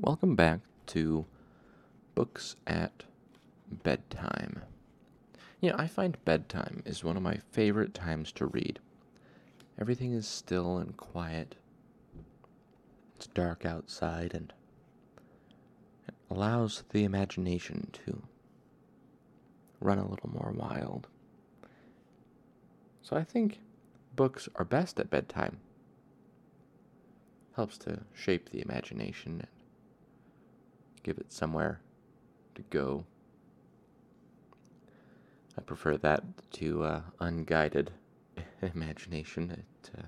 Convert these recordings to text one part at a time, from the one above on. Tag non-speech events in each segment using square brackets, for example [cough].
Welcome back to Books at Bedtime. You know, I find bedtime is one of my favorite times to read. Everything is still and quiet. It's dark outside and it allows the imagination to run a little more wild. So I think books are best at bedtime. Helps to shape the imagination give it somewhere to go. I prefer that to uh, unguided [laughs] imagination. It, uh,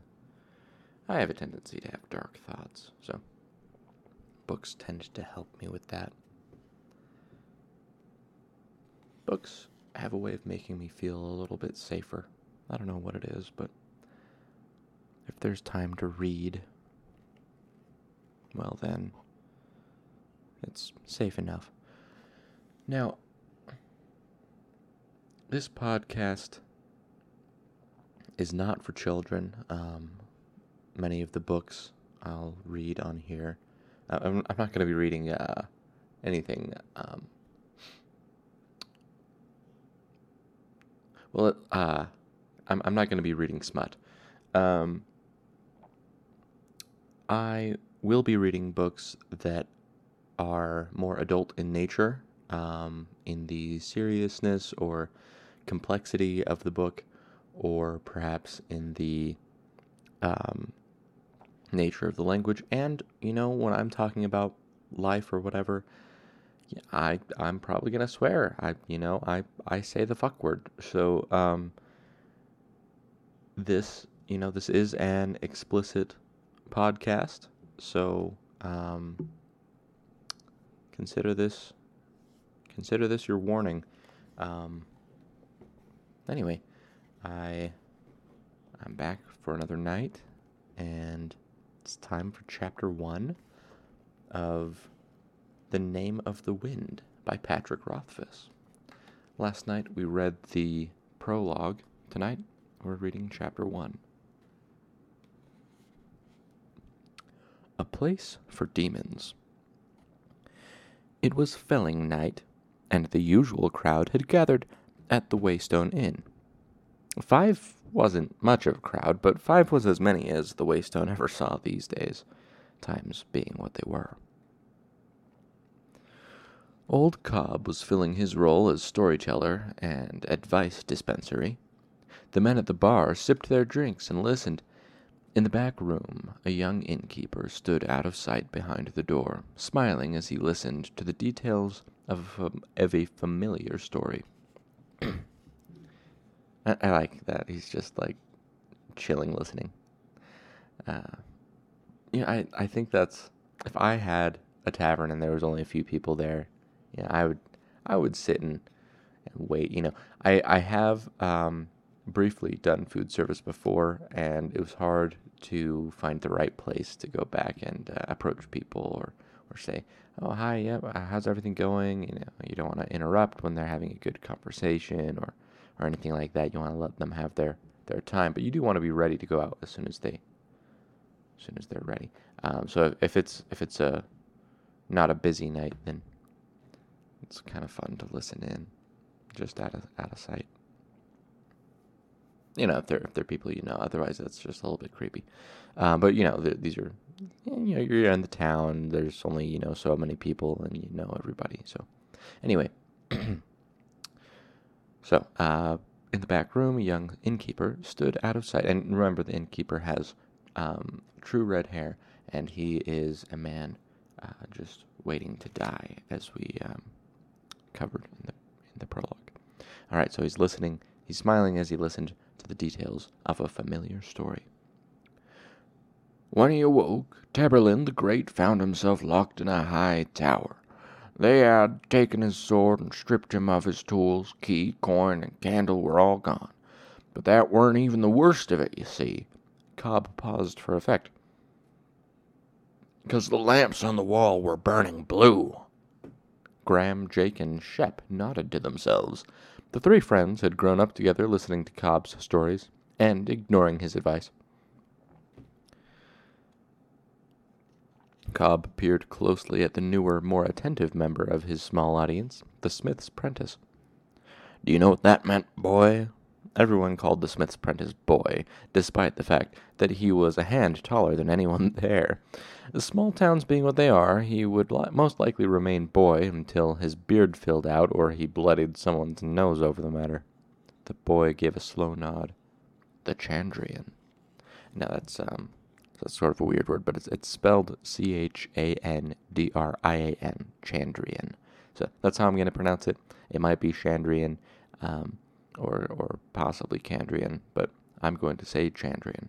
I have a tendency to have dark thoughts, so books tend to help me with that. Books have a way of making me feel a little bit safer. I don't know what it is, but if there's time to read, well, then it's safe enough. Now, this podcast is not for children. Um, many of the books I'll read on here, uh, I'm, I'm, not going to be reading uh, anything. Um, well, uh, I'm, I'm not going to be reading smut. Um, I will be reading books that are more adult in nature, um, in the seriousness or complexity of the book, or perhaps in the um, nature of the language. And, you know, when I'm talking about life or whatever, I I'm probably gonna swear. I you know I I say the fuck word. So um, this you know this is an explicit podcast. So um, consider this consider this your warning. Um, anyway, I I'm back for another night, and it's time for chapter one of The Name of the Wind by Patrick Rothfuss. Last night we read the prologue. Tonight we're reading chapter one. A place for demons. It was felling night, and the usual crowd had gathered at the Waystone Inn. Five wasn't much of a crowd, but five was as many as the Waystone ever saw these days, times being what they were. Old Cobb was filling his role as storyteller and advice dispensary. The men at the bar sipped their drinks and listened, in the back room, a young innkeeper stood out of sight behind the door, smiling as he listened to the details of a, of a familiar story. [clears throat] I, I, like that. He's just like chilling, listening. Uh, know, I, I think that's if I had a tavern and there was only a few people there, yeah, I would I would sit and, and wait. You know, I I have um, briefly done food service before, and it was hard to find the right place to go back and uh, approach people or, or say, "Oh, hi, yeah, uh, how's everything going?" You know, you don't want to interrupt when they're having a good conversation or, or anything like that. You want to let them have their, their time, but you do want to be ready to go out as soon as they, as soon as they're ready. Um, so if it's if it's a not a busy night, then it's kind of fun to listen in, just out of out of sight you know, if they're if they're people you know. Otherwise, that's just a little bit creepy. Uh, but you know, these are you know you're in the town. There's only you know so many people, and you know everybody. So anyway, [clears throat] so uh, in the back room, a young innkeeper stood out of sight. And remember, the innkeeper has um, true red hair, and he is a man uh, just waiting to die, as we um, covered in the in the prologue. All right, so he's listening. He's smiling as he listened to the details of a familiar story. When he awoke, Taborlin the Great found himself locked in a high tower. They had taken his sword and stripped him of his tools, key, coin, and candle were all gone. But that weren't even the worst of it, you see. Cobb paused for effect. Because the lamps on the wall were burning blue. Graham, Jake, and Shep nodded to themselves. The three friends had grown up together listening to Cobb's stories and ignoring his advice. Cobb peered closely at the newer, more attentive member of his small audience, the smith's prentice. Do you know what that meant, boy? Everyone called the smith's apprentice boy, despite the fact that he was a hand taller than anyone [laughs] there. The small towns being what they are, he would li- most likely remain boy until his beard filled out or he bloodied someone's nose over the matter. The boy gave a slow nod. The Chandrian. Now that's um, that's sort of a weird word, but it's it's spelled C H A N D R I A N, Chandrian. So that's how I'm going to pronounce it. It might be Chandrian, um, or or possibly Candrian, but I'm going to say Chandrian.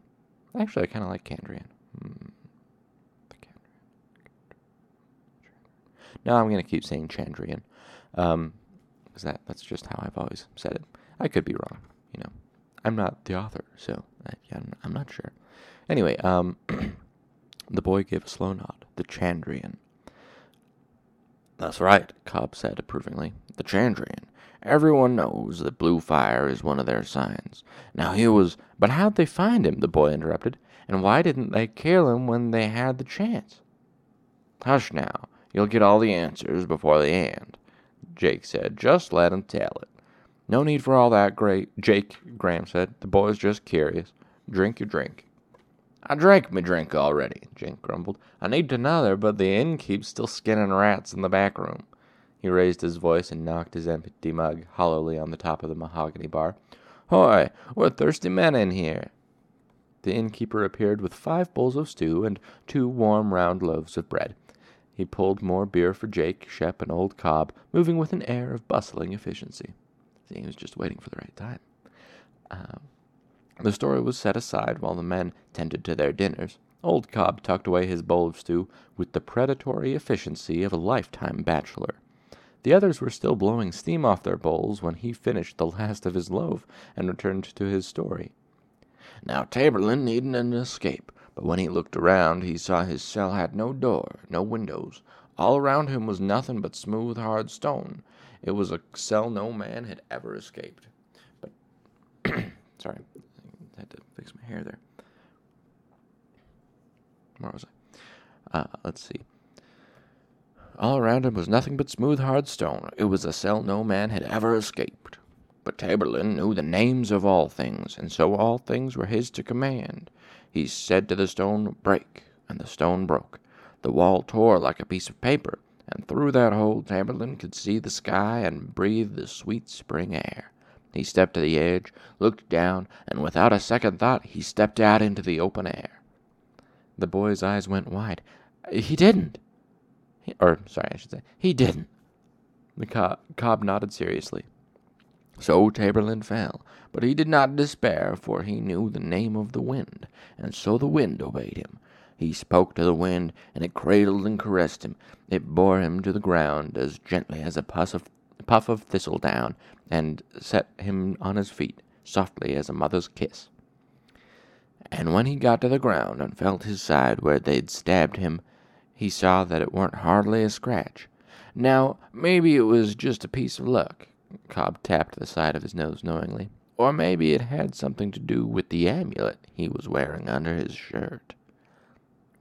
Actually, I kind of like Candrian. Hmm. No, I'm going to keep saying Chandrian, um, because that that's just how I've always said it. I could be wrong, you know. I'm not the author, so I, I'm, I'm not sure. Anyway, um, [clears throat] the boy gave a slow nod. The Chandrian. That's right, Cobb said approvingly. The Chandrian. Everyone knows that blue fire is one of their signs. Now he was. But how'd they find him? The boy interrupted. And why didn't they kill him when they had the chance? Hush now. You'll get all the answers before the end, Jake said. Just let him tell it. No need for all that, great Jake, Graham said. The boy's just curious. Drink your drink. I drank me drink already, Jake grumbled. I need another, but the innkeep's still skinning rats in the back room. He raised his voice and knocked his empty mug hollowly on the top of the mahogany bar. Hoy, we're thirsty men in here. The innkeeper appeared with five bowls of stew and two warm round loaves of bread. He pulled more beer for Jake, Shep, and old Cobb, moving with an air of bustling efficiency. He was just waiting for the right time. Um, the story was set aside while the men tended to their dinners. Old Cobb tucked away his bowl of stew with the predatory efficiency of a lifetime bachelor. The others were still blowing steam off their bowls when he finished the last of his loaf and returned to his story. Now Taborlin needed an escape, but when he looked around he saw his cell had no door, no windows. All around him was nothing but smooth, hard stone. It was a cell no man had ever escaped. But, [clears throat] sorry, I had to fix my hair there. Where was I? Uh, let's see. All around him was nothing but smooth, hard stone. It was a cell no man had ever escaped. But Taborlin knew the names of all things, and so all things were his to command. He said to the stone, Break, and the stone broke. The wall tore like a piece of paper, and through that hole Taborlin could see the sky and breathe the sweet spring air. He stepped to the edge, looked down, and without a second thought he stepped out into the open air. The boy's eyes went wide. He didn't. He, or, sorry, I should say, he didn't. The cob, cob nodded seriously. So Taborlin fell, but he did not despair, for he knew the name of the wind, and so the wind obeyed him. He spoke to the wind, and it cradled and caressed him. It bore him to the ground as gently as a puff of, puff of thistledown, and set him on his feet, softly as a mother's kiss. And when he got to the ground and felt his side where they'd stabbed him, he saw that it weren't hardly a scratch. Now, maybe it was just a piece of luck. Cobb tapped the side of his nose knowingly. Or maybe it had something to do with the amulet he was wearing under his shirt.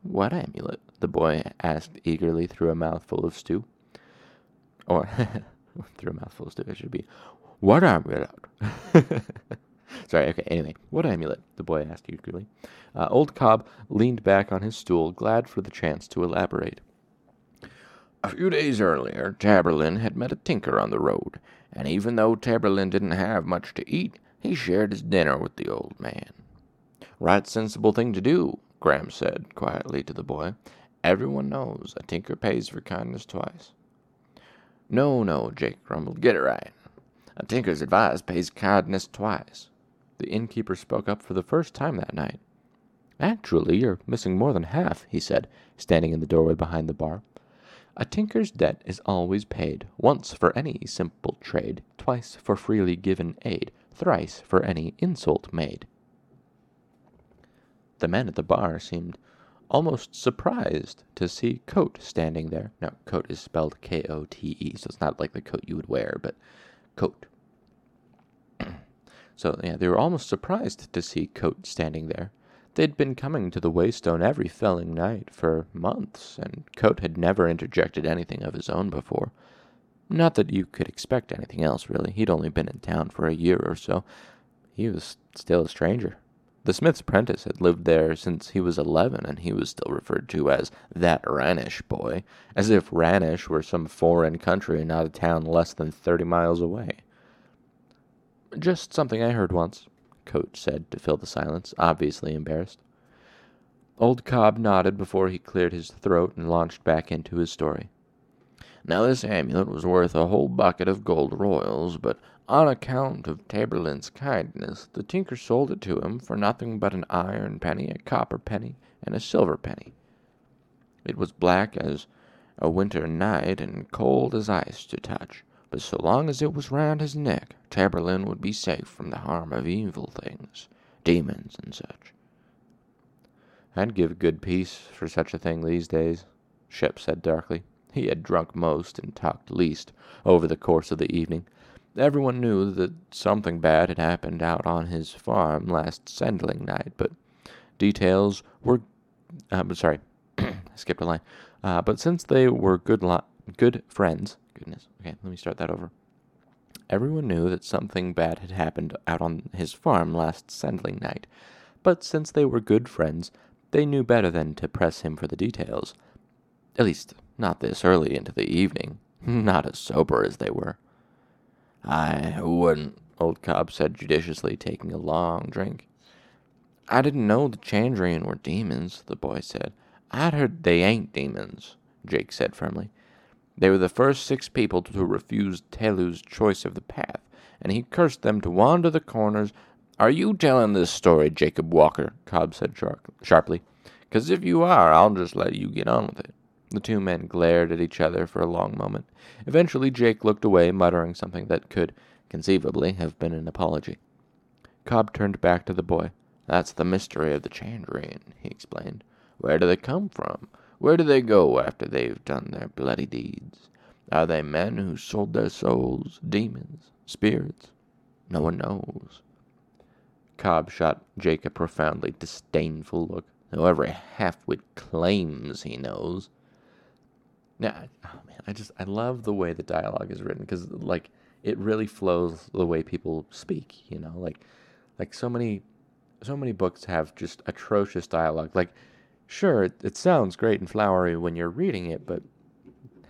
What amulet? the boy asked eagerly through a mouthful of stew. Or, [laughs] through a mouthful of stew, it should be, What amulet? [laughs] Sorry, okay, anyway, what amulet? the boy asked eagerly. Uh, old Cobb leaned back on his stool, glad for the chance to elaborate. A few days earlier, Taborlin had met a tinker on the road, and even though Taborlin didn't have much to eat, he shared his dinner with the old man. Right sensible thing to do, Graham said quietly to the boy. Everyone knows a tinker pays for kindness twice. No, no, Jake grumbled. Get it right. A tinker's advice pays kindness twice. The innkeeper spoke up for the first time that night. Actually, you're missing more than half, he said, standing in the doorway behind the bar. A tinker's debt is always paid, once for any simple trade, twice for freely given aid, thrice for any insult made. The men at the bar seemed almost surprised to see Kote standing there. Now, Kote is spelled K O T E, so it's not like the coat you would wear, but Kote. So, yeah, they were almost surprised to see Kote standing there. They'd been coming to the Waystone every felling night for months, and Kote had never interjected anything of his own before. Not that you could expect anything else, really. He'd only been in town for a year or so. He was still a stranger. The smith's apprentice had lived there since he was eleven, and he was still referred to as that Rannish boy, as if Rannish were some foreign country and not a town less than thirty miles away. Just something I heard once, Kote said to fill the silence, obviously embarrassed. Old Cobb nodded before he cleared his throat and launched back into his story. Now this amulet was worth a whole bucket of gold royals, but on account of Taborlin's kindness, the tinker sold it to him for nothing but an iron penny, a copper penny, and a silver penny. It was black as a winter night and cold as ice to touch, but so long as it was round his neck, Taborlin would be safe from the harm of evil things, demons and such. I'd give good piece for such a thing these days, Shep said darkly. He had drunk most and talked least over the course of the evening, Everyone knew that something bad had happened out on his farm last sandling night, but details were. Uh, sorry, [coughs] I skipped a line. Uh, but since they were good li- good friends, goodness. Okay, let me start that over. Everyone knew that something bad had happened out on his farm last sandling night, but since they were good friends, they knew better than to press him for the details. At least, not this early into the evening, [laughs] not as sober as they were. I wouldn't, old Cobb said judiciously, taking a long drink. I didn't know the Chandrian were demons, the boy said. I'd heard they ain't demons, Jake said firmly. They were the first six people to refuse Tehlu's choice of the path, and he cursed them to wander the corners. Are you telling this story, Jacob Walker? Cobb said sharp- sharply. Because if you are, I'll just let you get on with it. The two men glared at each other for a long moment. Eventually, Jake looked away, muttering something that could, conceivably, have been an apology. Cobb turned back to the boy. That's the mystery of the Chandrian, he explained. Where do they come from? Where do they go after they've done their bloody deeds? Are they men who sold their souls, demons, spirits? No one knows. Cobb shot Jake a profoundly disdainful look. Though every half-wit claims he knows. Yeah, oh man, I just I love the way the dialogue is written because like it really flows the way people speak. You know, like like so many so many books have just atrocious dialogue. Like, sure, it, it sounds great and flowery when you're reading it, but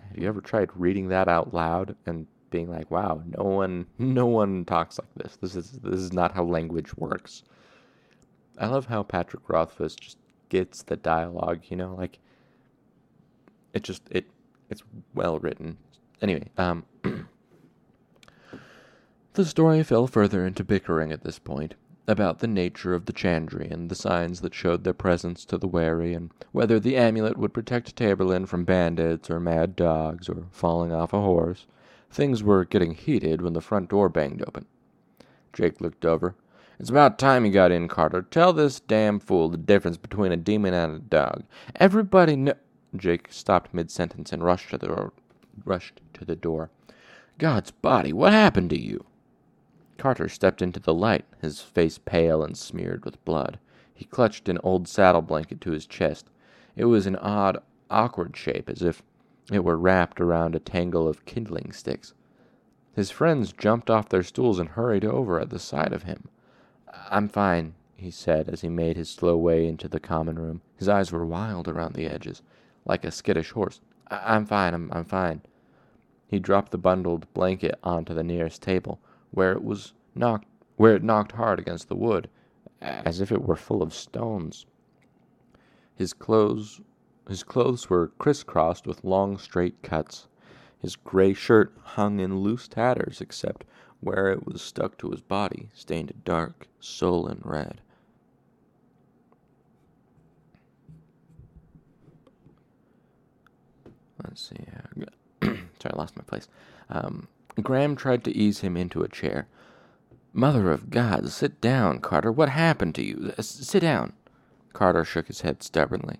have you ever tried reading that out loud and being like, "Wow, no one [laughs] no one talks like this. This is this is not how language works." I love how Patrick Rothfuss just gets the dialogue. You know, like it just it it's well written. Anyway, um, [clears throat] the story fell further into bickering at this point about the nature of the Chandrian, the signs that showed their presence to the wary, and whether the amulet would protect Taborlin from bandits or mad dogs or falling off a horse. Things were getting heated when the front door banged open. Jake looked over. It's about time you got in, Carter. Tell this damn fool the difference between a demon and a dog. Everybody know. Jake stopped mid-sentence and rushed to the rushed to the door. God's body, what happened to you? Carter stepped into the light, his face pale and smeared with blood. He clutched an old saddle blanket to his chest. It was an odd, awkward shape, as if it were wrapped around a tangle of kindling sticks. His friends jumped off their stools and hurried over at the sight of him. I'm fine, he said as he made his slow way into the common room. His eyes were wild around the edges like a skittish horse. I- am fine, I'm, I'm fine. He dropped the bundled blanket onto the nearest table, where it was knocked where it knocked hard against the wood, as if it were full of stones. His clothes his clothes were crisscrossed with long straight cuts. His gray shirt hung in loose tatters except where it was stuck to his body, stained a dark, sullen red. Let's see. [clears throat] Sorry, I lost my place. Um, Graham tried to ease him into a chair. Mother of God, sit down, Carter. What happened to you? Uh, s- sit down. Carter shook his head stubbornly.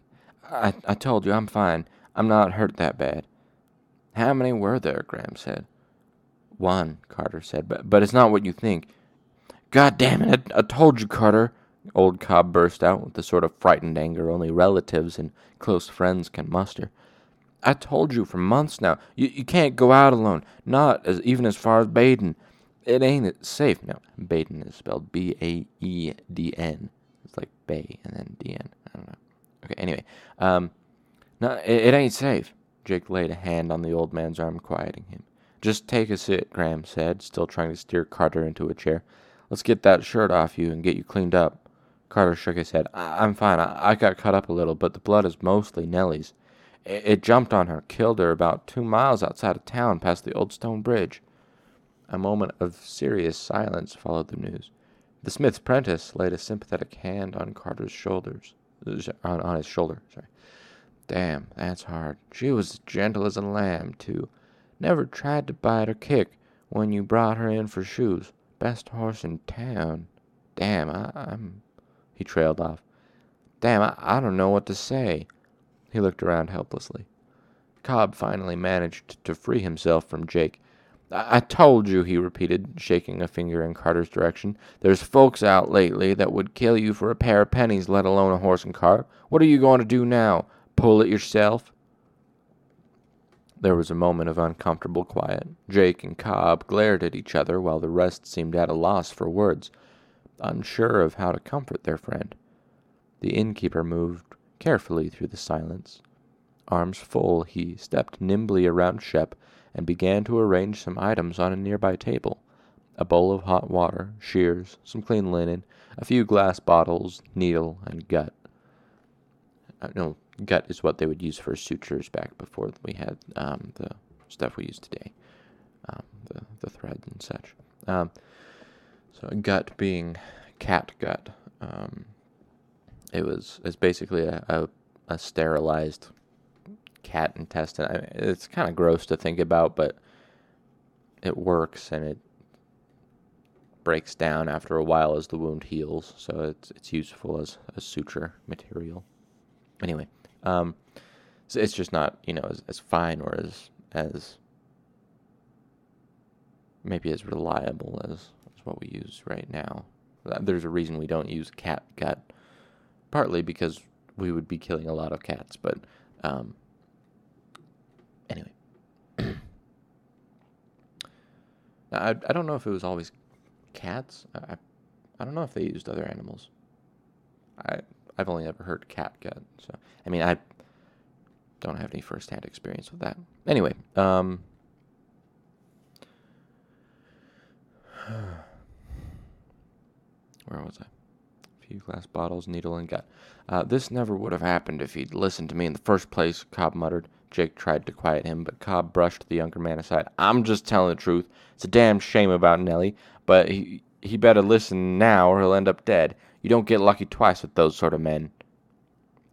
I, I told you I'm fine. I'm not hurt that bad. How many were there? Graham said. One, Carter said, but, but it's not what you think. God damn it, I, I told you, Carter. Old Cobb burst out with the sort of frightened anger only relatives and close friends can muster. I told you for months now, you, you can't go out alone, not as even as far as Baedn. It ain't safe. Now, Baedn is spelled B A E D N. It's like Bay and then D N. I don't know. Okay, anyway. Um, no, it, it ain't safe. Jake laid a hand on the old man's arm, quieting him. Just take a sit, Graham said, still trying to steer Carter into a chair. Let's get that shirt off you and get you cleaned up. Carter shook his head. I- am fine. I-, I got cut up a little, but the blood is mostly Nellie's. It-, it jumped on her, killed her about two miles outside of town past the old stone bridge. A moment of serious silence followed the news. The smith's apprentice laid a sympathetic hand on Carter's shoulders, uh, on, on his shoulder. Sorry. Damn, that's hard. She was as gentle as a lamb, too. Never tried to bite or kick when you brought her in for shoes. Best horse in town. Damn, I, am He trailed off. Damn, I, I don't know what to say. He looked around helplessly. Cobb finally managed to free himself from Jake. I, I told you, he repeated, shaking a finger in Carter's direction. There's folks out lately that would kill you for a pair of pennies, let alone a horse and cart. What are you going to do now? Pull it yourself? There was a moment of uncomfortable quiet. Jake and Cobb glared at each other while the rest seemed at a loss for words, unsure of how to comfort their friend. The innkeeper moved carefully through the silence. Arms full, he stepped nimbly around Shep and began to arrange some items on a nearby table a bowl of hot water, shears, some clean linen, a few glass bottles, needle, and gut. Uh, no, gut is what they would use for sutures back before we had um, the stuff we use today, um, the the and such. Um, so gut being cat gut. It was it's basically a, a, a sterilized cat intestine. I mean, it's kind of gross to think about, but it works and it breaks down after a while as the wound heals. So it's it's useful as a suture material. Anyway, um, so it's just not you know as, as fine or as as maybe as reliable as, as what we use right now. Uh, there's a reason we don't use cat gut, partly because we would be killing a lot of cats. But um, anyway, [clears throat] I I don't know if it was always cats. I I don't know if they used other animals. I I've only ever heard cat gut. So I mean, I don't have any firsthand experience with that. Anyway, um, [sighs] where was I? Glass bottles, needle, and gut. Uh, this never would have happened if he'd listened to me in the first place, Cobb muttered. Jake tried to quiet him, but Cobb brushed the younger man aside. I'm just telling the truth. It's a damn shame about Nellie, but he, he better listen now or he'll end up dead. You don't get lucky twice with those sort of men.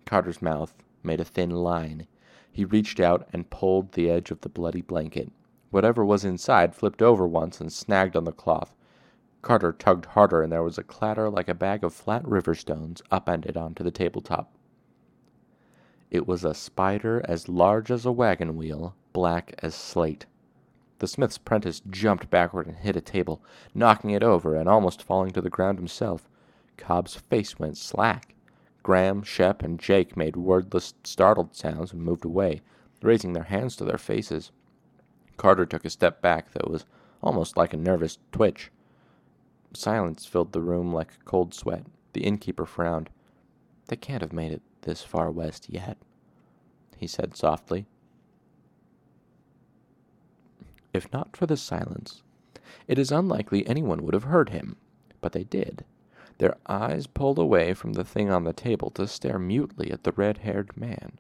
Carter's mouth made a thin line. He reached out and pulled the edge of the bloody blanket. Whatever was inside flipped over once and snagged on the cloth. Carter tugged harder, and there was a clatter like a bag of flat river stones upended onto the tabletop. It was a spider as large as a wagon wheel, black as slate. The smith's prentice jumped backward and hit a table, knocking it over and almost falling to the ground himself. Cobb's face went slack. Graham, Shep, and Jake made wordless, startled sounds and moved away, raising their hands to their faces. Carter took a step back that was almost like a nervous twitch. Silence filled the room like cold sweat. The innkeeper frowned. They can't have made it this far west yet, he said softly. If not for the silence, it is unlikely anyone would have heard him, but they did. Their eyes pulled away from the thing on the table to stare mutely at the red haired man.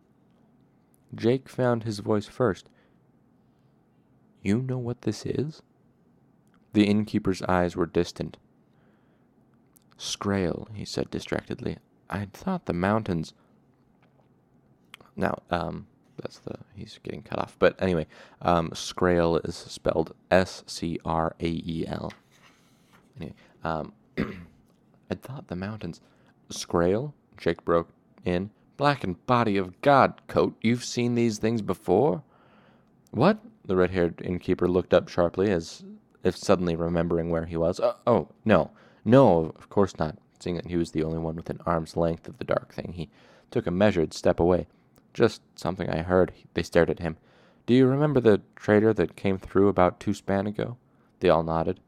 Jake found his voice first. You know what this is? The innkeeper's eyes were distant. Scrael, he said distractedly. I'd thought the mountains. Now, um, that's the he's getting cut off. But anyway, um, Scrael is spelled S C R A E L. Anyway, um, [clears throat] I thought the mountains. Scrael? Jake broke in. Blackened body of God, Kote. You've seen these things before? What? The red haired innkeeper looked up sharply, as if suddenly remembering where he was. Uh, oh, no. No, of course not. Seeing that he was the only one within arm's length of the dark thing, he took a measured step away. Just something I heard. They stared at him. Do you remember the trader that came through about two span ago? They all nodded.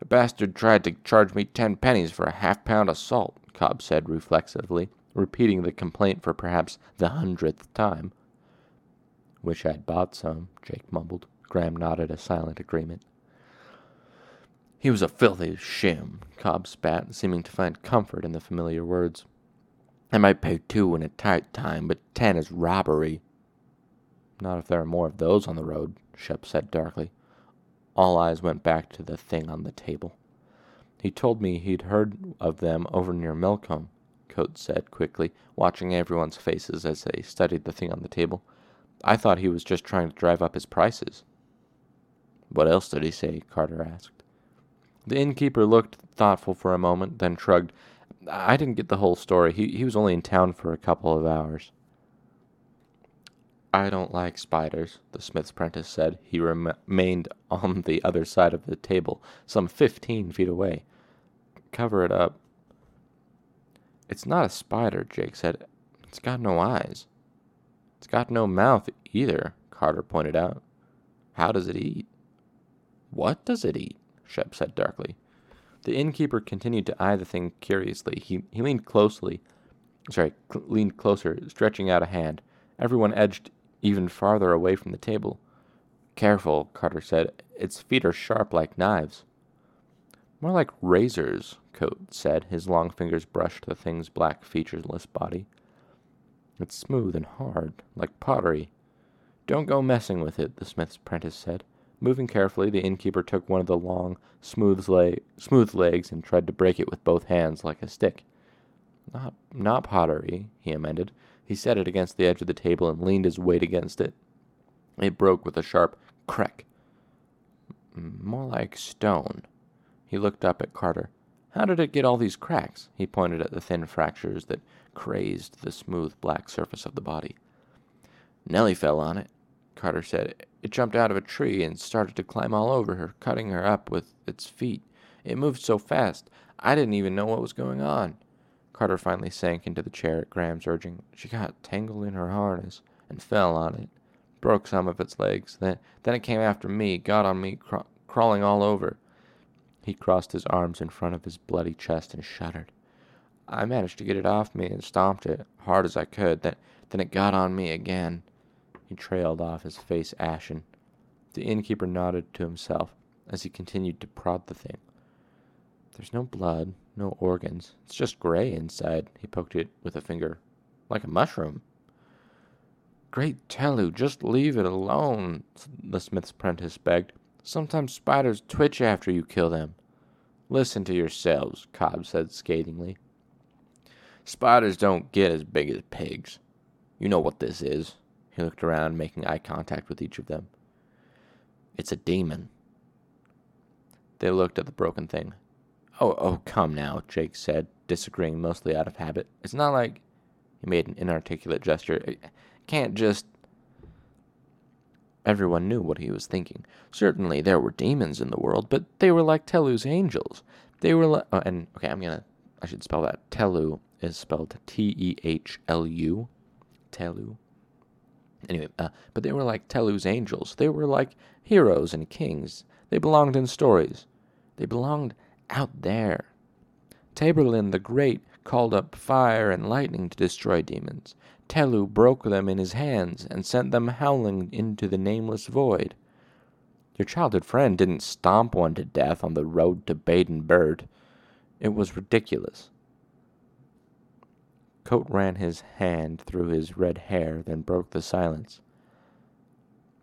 The bastard tried to charge me ten pennies for a half pound of salt, Cobb said reflexively, repeating the complaint for perhaps the hundredth time. Wish I'd bought some, Jake mumbled. Graham nodded a silent agreement. He was a filthy shim, Cobb spat, seeming to find comfort in the familiar words. I might pay two in a tight time, but ten is robbery. Not if there are more of those on the road, Shep said darkly. All eyes went back to the thing on the table. He told me he'd heard of them over near Melcombe, Coates said quickly, watching everyone's faces as they studied the thing on the table. I thought he was just trying to drive up his prices. What else did he say? Carter asked. The innkeeper looked thoughtful for a moment, then shrugged. I didn't get the whole story. He, he was only in town for a couple of hours. I don't like spiders, the smith's apprentice said. He remained on the other side of the table, some fifteen feet away. Cover it up. It's not a spider, Jake said. It's got no eyes. It's got no mouth either, Carter pointed out. How does it eat? What does it eat? Shep said darkly. The innkeeper continued to eye the thing curiously. He, he leaned closely, sorry, cl- leaned closer, stretching out a hand. Everyone edged even farther away from the table. Careful, Carter said. Its feet are sharp like knives. More like razors, Coates said. His long fingers brushed the thing's black, featureless body. It's smooth and hard, like pottery. Don't go messing with it, the smith's apprentice said. Moving carefully, the innkeeper took one of the long, smooth, smooth legs and tried to break it with both hands like a stick. Not, not pottery, he amended. He set it against the edge of the table and leaned his weight against it. It broke with a sharp crack. More like stone. He looked up at Carter. How did it get all these cracks? He pointed at the thin fractures that crazed the smooth black surface of the body. Nellie fell on it, Carter said. It jumped out of a tree and started to climb all over her, cutting her up with its feet. It moved so fast, I didn't even know what was going on. Carter finally sank into the chair at Graham's urging. She got tangled in her harness and fell on it, broke some of its legs. Then, then it came after me, got on me, cr- crawling all over. He crossed his arms in front of his bloody chest and shuddered. I managed to get it off me and stomped it hard as I could. Then, then it got on me again. He trailed off, his face ashen. The innkeeper nodded to himself as he continued to prod the thing. There's no blood, no organs. It's just gray inside. He poked it with a finger. Like a mushroom. Great Tehlu, just leave it alone, the smith's apprentice begged. Sometimes spiders twitch after you kill them. Listen to yourselves, Cobb said scathingly. Spiders don't get as big as pigs. You know what this is. He looked around, making eye contact with each of them. It's a demon. They looked at the broken thing. Oh, oh, come now, Jake said, disagreeing mostly out of habit. It's not like. He made an inarticulate gesture. It can't just. Everyone knew what he was thinking. Certainly there were demons in the world, but they were like Tehlu's angels. They were like. Oh, and, okay, I'm gonna. I should spell that. Tehlu is spelled T E H L U. Tehlu. Anyway, uh, but they were like Tehlu's angels. They were like heroes and kings. They belonged in stories. They belonged out there. Taborlin the Great called up fire and lightning to destroy demons. Tehlu broke them in his hands and sent them howling into the nameless void. Your childhood friend didn't stomp one to death on the road to Baedn-Bryt. It was ridiculous. Kote ran his hand through his red hair, then broke the silence.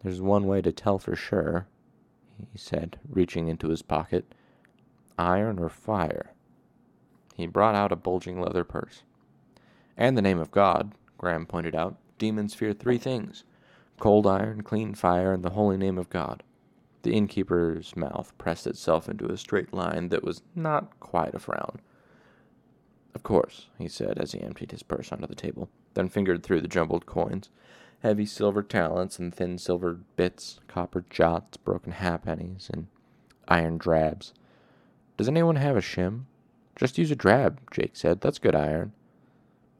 There's one way to tell for sure, he said, reaching into his pocket iron or fire. He brought out a bulging leather purse. And the name of God, Graham pointed out. Demons fear three things cold iron, clean fire, and the holy name of God. The innkeeper's mouth pressed itself into a straight line that was not quite a frown. Of course, he said as he emptied his purse onto the table, then fingered through the jumbled coins. Heavy silver talents and thin silver bits, copper jots, broken halfpennies, and iron drabs. Does anyone have a shim? Just use a drab, Jake said. That's good iron.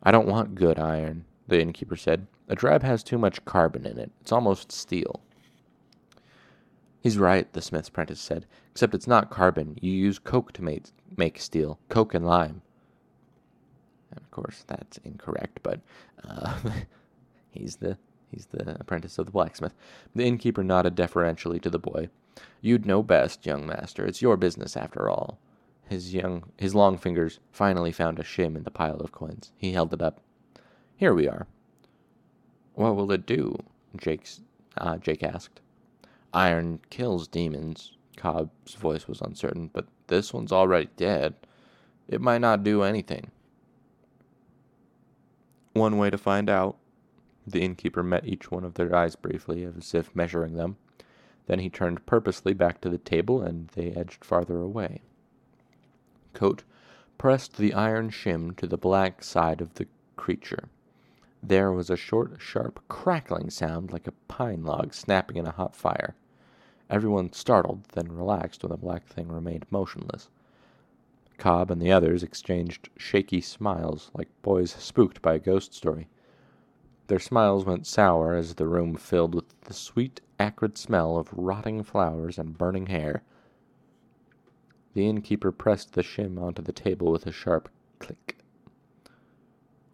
I don't want good iron, the innkeeper said. A drab has too much carbon in it. It's almost steel. He's right, the smith's apprentice said, except it's not carbon. You use coke to make, make steel, coke and lime. And of course, that's incorrect, but uh, [laughs] he's the he's the apprentice of the blacksmith. The innkeeper nodded deferentially to the boy. You'd know best, young master. It's your business after all. His young his long fingers finally found a shim in the pile of coins. He held it up. Here we are. What will it do? Jake's uh, Jake asked. Iron kills demons. Cobb's voice was uncertain, but this one's already dead. It might not do anything. One way to find out. The innkeeper met each one of their eyes briefly, as if measuring them. Then he turned purposely back to the table, and they edged farther away. Kote pressed the iron shim to the black side of the creature. There was a short, sharp, crackling sound like a pine log snapping in a hot fire. Everyone startled, then relaxed when the black thing remained motionless. Cobb and the others exchanged shaky smiles, like boys spooked by a ghost story. Their smiles went sour as the room filled with the sweet, acrid smell of rotting flowers and burning hair. The innkeeper pressed the shim onto the table with a sharp click.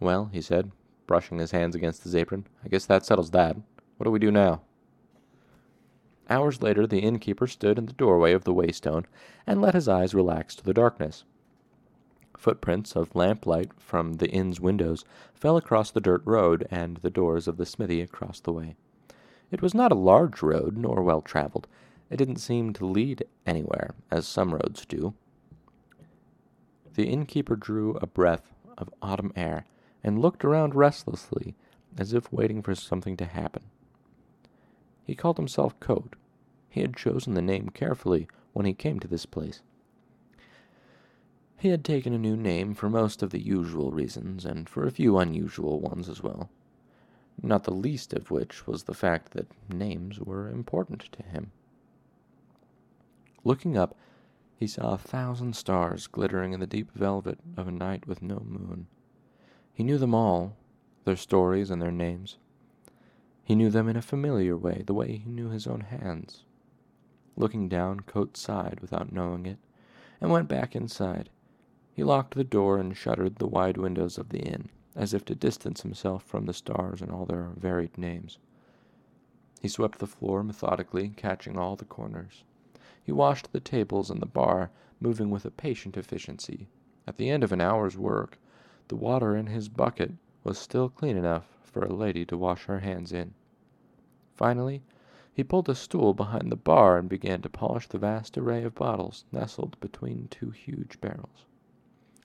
Well, he said, brushing his hands against his apron, I guess that settles that. What do we do now? Hours later, the innkeeper stood in the doorway of the waystone and let his eyes relax to the darkness. Footprints of lamplight from the inn's windows fell across the dirt road and the doors of the smithy across the way. It was not a large road, nor well traveled. It didn't seem to lead anywhere, as some roads do. The innkeeper drew a breath of autumn air and looked around restlessly, as if waiting for something to happen. He called himself Kote. He had chosen the name carefully when he came to this place. He had taken a new name for most of the usual reasons, and for a few unusual ones as well, not the least of which was the fact that names were important to him. Looking up, he saw a thousand stars glittering in the deep velvet of a night with no moon. He knew them all, their stories and their names. He knew them in a familiar way, the way he knew his own hands. Looking down, Kote sighed without knowing it, and went back inside. He locked the door and shuttered the wide windows of the inn, as if to distance himself from the stars and all their varied names. He swept the floor methodically, catching all the corners. He washed the tables and the bar, moving with a patient efficiency. At the end of an hour's work, the water in his bucket was still clean enough for a lady to wash her hands in. Finally, he pulled a stool behind the bar and began to polish the vast array of bottles nestled between two huge barrels.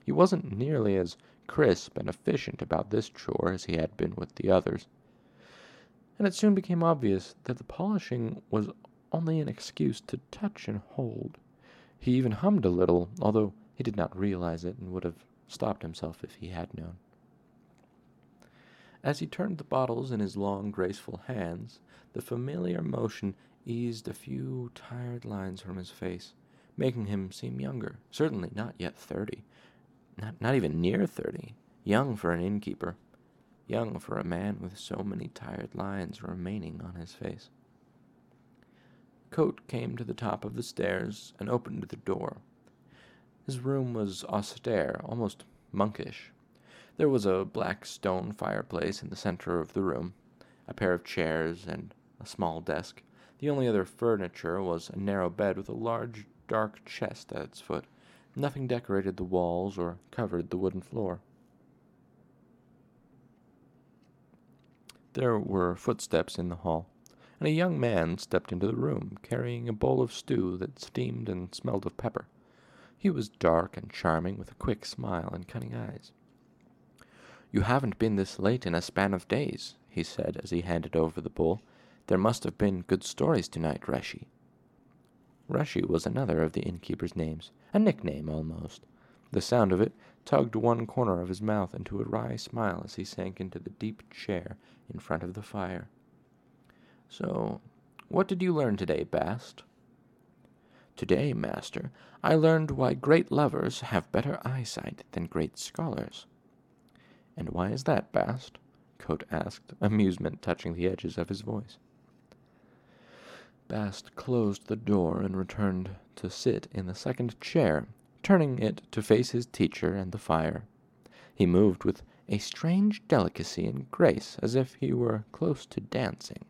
He wasn't nearly as crisp and efficient about this chore as he had been with the others, and it soon became obvious that the polishing was only an excuse to touch and hold. He even hummed a little, although he did not realize it and would have stopped himself if he had known. As he turned the bottles in his long, graceful hands, the familiar motion eased a few tired lines from his face, making him seem younger, certainly not yet thirty, not, not even near thirty, young for an innkeeper, young for a man with so many tired lines remaining on his face. Kote came to the top of the stairs and opened the door. His room was austere, almost monkish. There was a black stone fireplace in the center of the room, a pair of chairs, and a small desk. The only other furniture was a narrow bed with a large dark chest at its foot. Nothing decorated the walls or covered the wooden floor. There were footsteps in the hall, and a young man stepped into the room, carrying a bowl of stew that steamed and smelled of pepper. He was dark and charming, with a quick smile and cunning eyes. You haven't been this late in a span of days, he said as he handed over the bowl. There must have been good stories tonight, Reshi. Reshi was another of the innkeeper's names, a nickname almost. The sound of it tugged one corner of his mouth into a wry smile as he sank into the deep chair in front of the fire. So, what did you learn today, Bast? Today, master, I learned why great lovers have better eyesight than great scholars. And why is that, Bast? Kote asked, amusement touching the edges of his voice. Bast closed the door and returned to sit in the second chair, turning it to face his teacher and the fire. He moved with a strange delicacy and grace, as if he were close to dancing.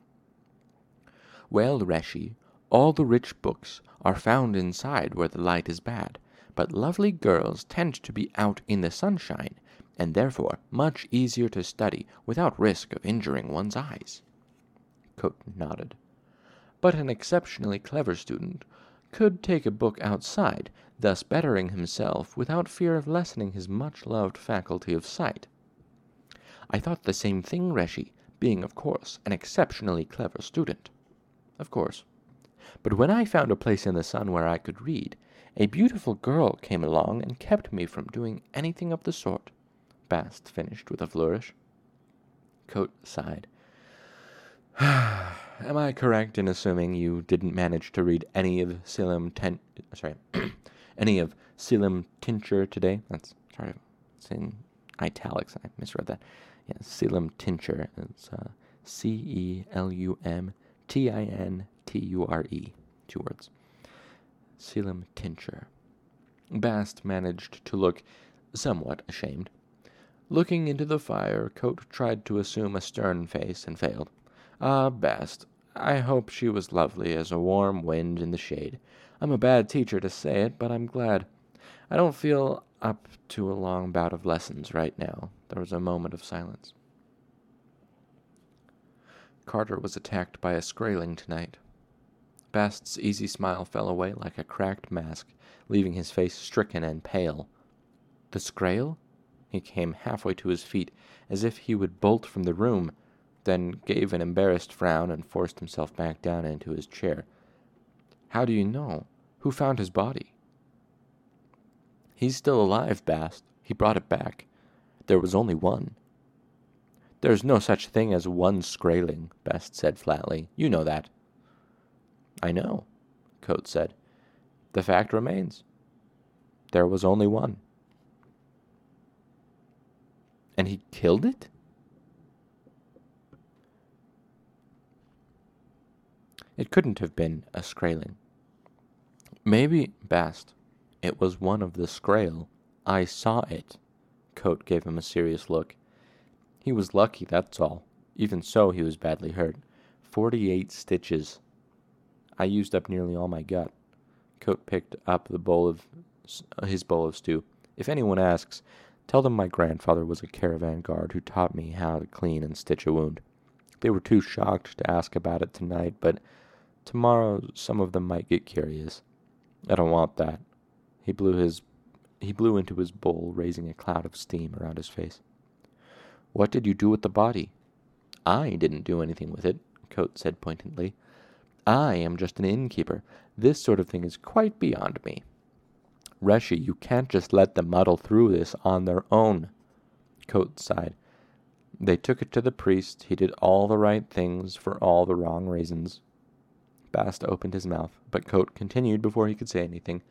Well, Reshi, all the rich books are found inside where the light is bad, but lovely girls tend to be out in the sunshine, and therefore much easier to study without risk of injuring one's eyes. Kote nodded. But an exceptionally clever student could take a book outside, thus bettering himself without fear of lessening his much loved faculty of sight. I thought the same thing, Reshi, being, of course, an exceptionally clever student. Of course. But when I found a place in the sun where I could read, a beautiful girl came along and kept me from doing anything of the sort. Bast finished with a flourish. Kote sighed. [sighs] Am I correct in assuming you didn't manage to read any of Selim Ten sorry [clears throat] any of Selim Tincture today? That's sorry, it's in italics. I misread that. Yeah, Celum Tinture. It's uh, C E L U M T I N T U R E. Two words. Celum Tinture. Bast managed to look somewhat ashamed. Looking into the fire, Kote tried to assume a stern face and failed. Ah, Bast, I hope she was lovely as a warm wind in the shade. I'm a bad teacher to say it, but I'm glad. I don't feel up to a long bout of lessons right now. There was a moment of silence. Carter was attacked by a Skraeling tonight. Bast's easy smile fell away like a cracked mask, leaving his face stricken and pale. The Skrael? He came halfway to his feet, as if he would bolt from the room, then gave an embarrassed frown and forced himself back down into his chair. How do you know? Who found his body? He's still alive, Bast. He brought it back. There was only one. There's no such thing as one Skraeling, Bast said flatly. You know that. I know, Kote said. The fact remains. There was only one. And he killed it? It couldn't have been a Skraeling. Maybe, best it was one of the Skrael. I saw it. Kote gave him a serious look. He was lucky, that's all. Even so, he was badly hurt. Forty-eight stitches. I used up nearly all my gut. Kote picked up the bowl of his bowl of stew. If anyone asks, Tell them my grandfather was a caravan guard who taught me how to clean and stitch a wound. They were too shocked to ask about it tonight, but tomorrow some of them might get curious. I don't want that. He blew his he blew into his bowl, raising a cloud of steam around his face. What did you do with the body? I didn't do anything with it, Kote said pointedly. I am just an innkeeper. This sort of thing is quite beyond me. Reshi, you can't just let them muddle through this on their own. Kote sighed. They took it to the priest. He did all the right things for all the wrong reasons. Bast opened his mouth, but Kote continued before he could say anything.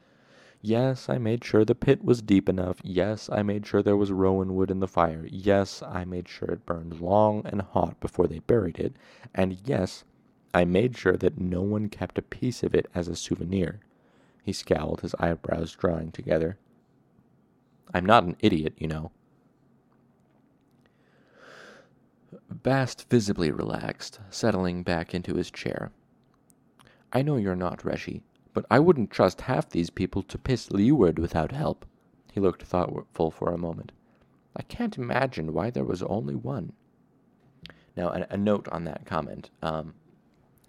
Yes, I made sure the pit was deep enough. Yes, I made sure there was rowan wood in the fire. Yes, I made sure it burned long and hot before they buried it. And yes, I made sure that no one kept a piece of it as a souvenir. He scowled, his eyebrows drawing together. I'm not an idiot, you know. Bast visibly relaxed, settling back into his chair. I know you're not, Reshi, but I wouldn't trust half these people to piss leeward without help. He looked thoughtful for a moment. I can't imagine why there was only one. Now, a, a note on that comment. Um,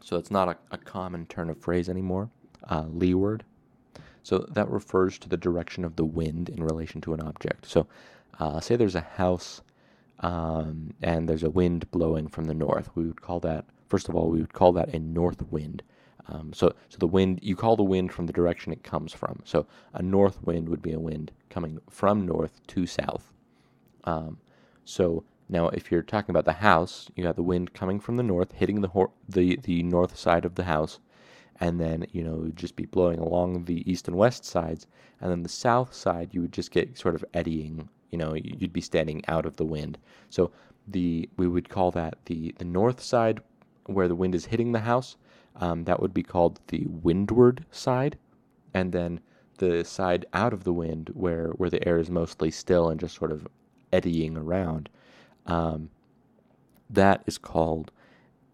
so it's not a, a, common turn of phrase anymore. Uh, leeward so that refers to the direction of the wind in relation to an object. So uh, say there's a house um, and there's a wind blowing from the north. We would call that, first of all, we would call that a north wind. Um, so, so the wind, you call the wind from the direction it comes from. So a north wind would be a wind coming from north to south. Um, so now, if you're talking about the house, you have the wind coming from the north, hitting the, the, the north side of the house, and then you know just be blowing along the east and west sides, and then the south side you would just get sort of eddying. You know, you'd be standing out of the wind. So the we would call that the the north side where the wind is hitting the house. Um, that would be called the windward side, and then the side out of the wind where where the air is mostly still and just sort of eddying around. Um, that is called